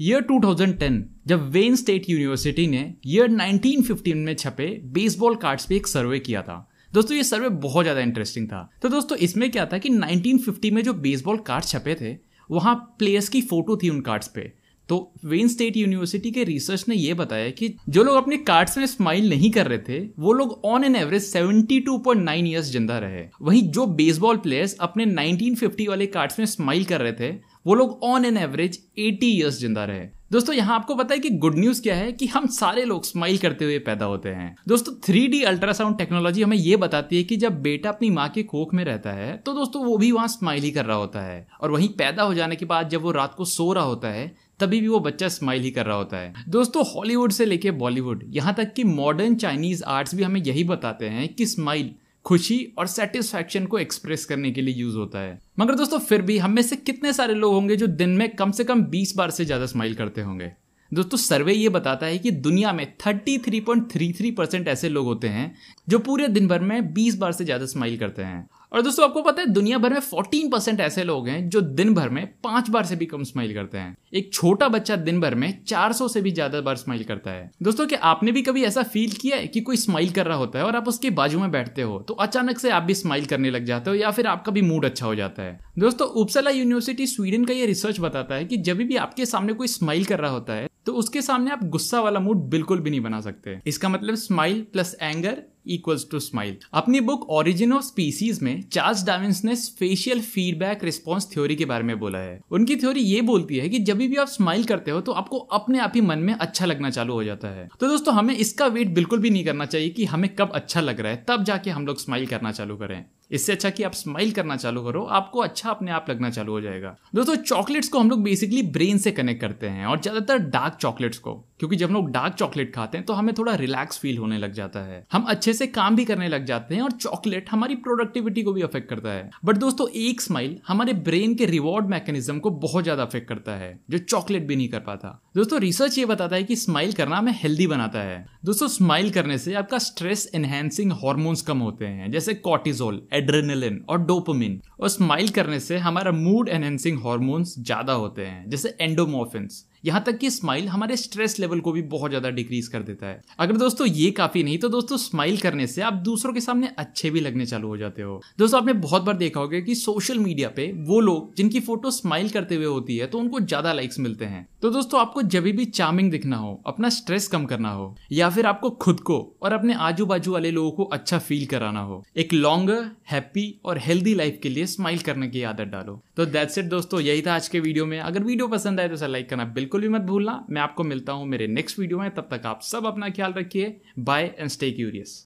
Year 2010 जब Wayne State University ने year 1915 में छपे बेसबॉल कार्ड्स पे एक सर्वे किया था। दोस्तों, ये सर्वे बहुत ज़्यादा इंटरेस्टिंग था। तो दोस्तों, इसमें क्या था कि 1950 में जो बेसबॉल कार्ड छपे थे, वहाँ प्लेयर्स की फ़ोटो थी उन कार्ड्स पे। तो वेन स्टेट यूनिवर्सिटी के रिसर्च ने यह बताया कि जो लोग अपने कार्ड्स में स्माइल नहीं कर रहे थे, वो लोग ऑन एन एवरेज 72.9 इयर्स ज़िंदा रहे। वहीं जो बेसबॉल प्लेयर्स अपने 1950 वाले कार्ड्स में स्माइल कर रहे थे वो लोग ऑन एन एवरेज 80 इयर्स ज़िंदा रहे। दोस्तों, यहाँ आपको पता है कि गुड न्यूज़ क्या है कि हम सारे लोग स्माइल करते हुए पैदा होते हैं। दोस्तों थ्री डी अल्ट्रासाउंड टेक्नोलॉजी हमें ये बताती है कि जब बेटा अपनी माँ के कोख में रहता है तो दोस्तों वो भी वहाँ स्माइल ही कर रहा होता है। और वहीं पैदा हो जाने के बाद जब वो रात को सो रहा होता है, तभी भी वो बच्चा स्माइल ही कर रहा होता है। दोस्तों हॉलीवुड से लेके बॉलीवुड यहाँ तक कि मॉडर्न चाइनीज़ आर्ट्स भी हमें यही बताते हैं कि स्माइल खुशी और सेटिस्फैक्शन को एक्सप्रेस करने के लिए यूज़ होता है। मगर दोस्तों, फिर भी हम में से कितने सारे लोग होंगे जो दिन में कम से कम 20 बार से ज़्यादा स्माइल करते होंगे? दोस्तों सर्वे ये बताता है कि दुनिया में 33.33 परसेंट ऐसे लोग होते हैं जो पूरे दिन भर में 20 बार से ज़्यादा स्माइल करते हैं। और दोस्तों, आपको पता है, दुनिया भर में 14 परसेंट ऐसे लोग हैं जो दिन भर में पाँच बार से भी कम स्माइल करते हैं। एक छोटा बच्चा दिन भर में 400 से भी ज़्यादा बार स्माइल करता है। दोस्तों, क्या आपने भी कभी ऐसा फील किया है कि कोई स्माइल कर रहा होता है और आप उसके बाजू में बैठते हो तो अचानक से आप भी स्माइल करने लग जाते हो या फिर आपका भी मूड अच्छा हो जाता है? दोस्तों उपसला यूनिवर्सिटी स्वीडन का ये रिसर्च बताता है कि जब भी आपके सामने कोई स्माइल कर रहा होता है तो उसके सामने आप गुस्सा वाला मूड बिल्कुल भी नहीं बना सकते। इसका मतलब smile plus anger equals to smile अपनी बुक ओरिजिन ऑफ़ स्पीसीज में चार्ल्स डाविंस ने स्पेशियल फीडबैक रिस्पॉन्स थ्योरी के बारे में बोला है। उनकी थ्योरी ये बोलती है कि जब भी आप स्माइल करते हो तो आपको अपने आप ही मन में अच्छा लगना चालू हो जाता है। तो दोस्तों, हमें इसका वेट बिल्कुल भी नहीं करना चाहिए कि हमें कब अच्छा लग रहा है, तब जाके हम लोग स्माइल करना चालू करें। इससे अच्छा कि आप स्माइल करना चालू करो, आपको अच्छा अपने आप लगना चालू हो जाएगा। दोस्तों चॉकलेट्स को हम लोग बेसिकली ब्रेन से कनेक्ट करते हैं, और ज़्यादातर डार्क चॉकलेट्स को, क्योंकि जब लोग डार्क चॉकलेट खाते हैं तो हमें थोड़ा रिलैक्स फील होने लग जाता है। हम अच्छे से काम भी करने लग जाते हैं, और चॉकलेट हमारी प्रोडक्टिविटी को भी अफेक्ट करता है। बट दोस्तों, एक स्माइल हमारे ब्रेन के रिवॉर्ड मैकेनिज्म को बहुत ज़्यादा अफेक्ट करता है, जो चॉकलेट भी नहीं कर पाता। दोस्तों रिसर्च ये बताता है कि स्माइल करना हमें हेल्दी बनाता है। दोस्तों स्माइल करने से आपका स्ट्रेस एनहेंसिंग हॉर्मोन्स कम होते हैं, जैसे कॉर्टिजोल एड्रेनलिन और डोपामिन और स्माइल करने से हमारा मूड एनहेंसिंग हॉर्मोन्स ज़्यादा होते हैं, जैसे एंडोमोफिन्स यहाँ तक कि स्माइल हमारे स्ट्रेस लेवल को भी बहुत ज़्यादा डिक्रीज कर देता है। अगर दोस्तों ये काफ़ी नहीं तो दोस्तों स्माइल करने से आप दूसरों के सामने अच्छे भी लगने चालू हो जाते हो। दोस्तों आपने बहुत बार देखा होगा कि सोशल मीडिया पे वो लोग जिनकी फ़ोटो स्माइल करते हुए होती है तो उनको ज़्यादा लाइक्स मिलते हैं। तो दोस्तों आपको जब भी चार्मिंग दिखना हो, अपना स्ट्रेस कम करना हो, या फिर आपको खुद को और अपने आजू बाजू वाले लोगों को अच्छा फील कराना हो, एक लॉन्गर हैप्पी और हेल्दी लाइफ के लिए स्माइल करने की आदत डालो। तो दैट्स इट दोस्तों, यही था आज के वीडियो में। अगर वीडियो पसंद आए तो सर लाइक करना बिल्कुल बिल्कुल भी मत भूलना। मैं आपको मिलता हूँ मेरे नेक्स्ट वीडियो में। तब तक आप सब अपना ख्याल रखिए। Bye and stay curious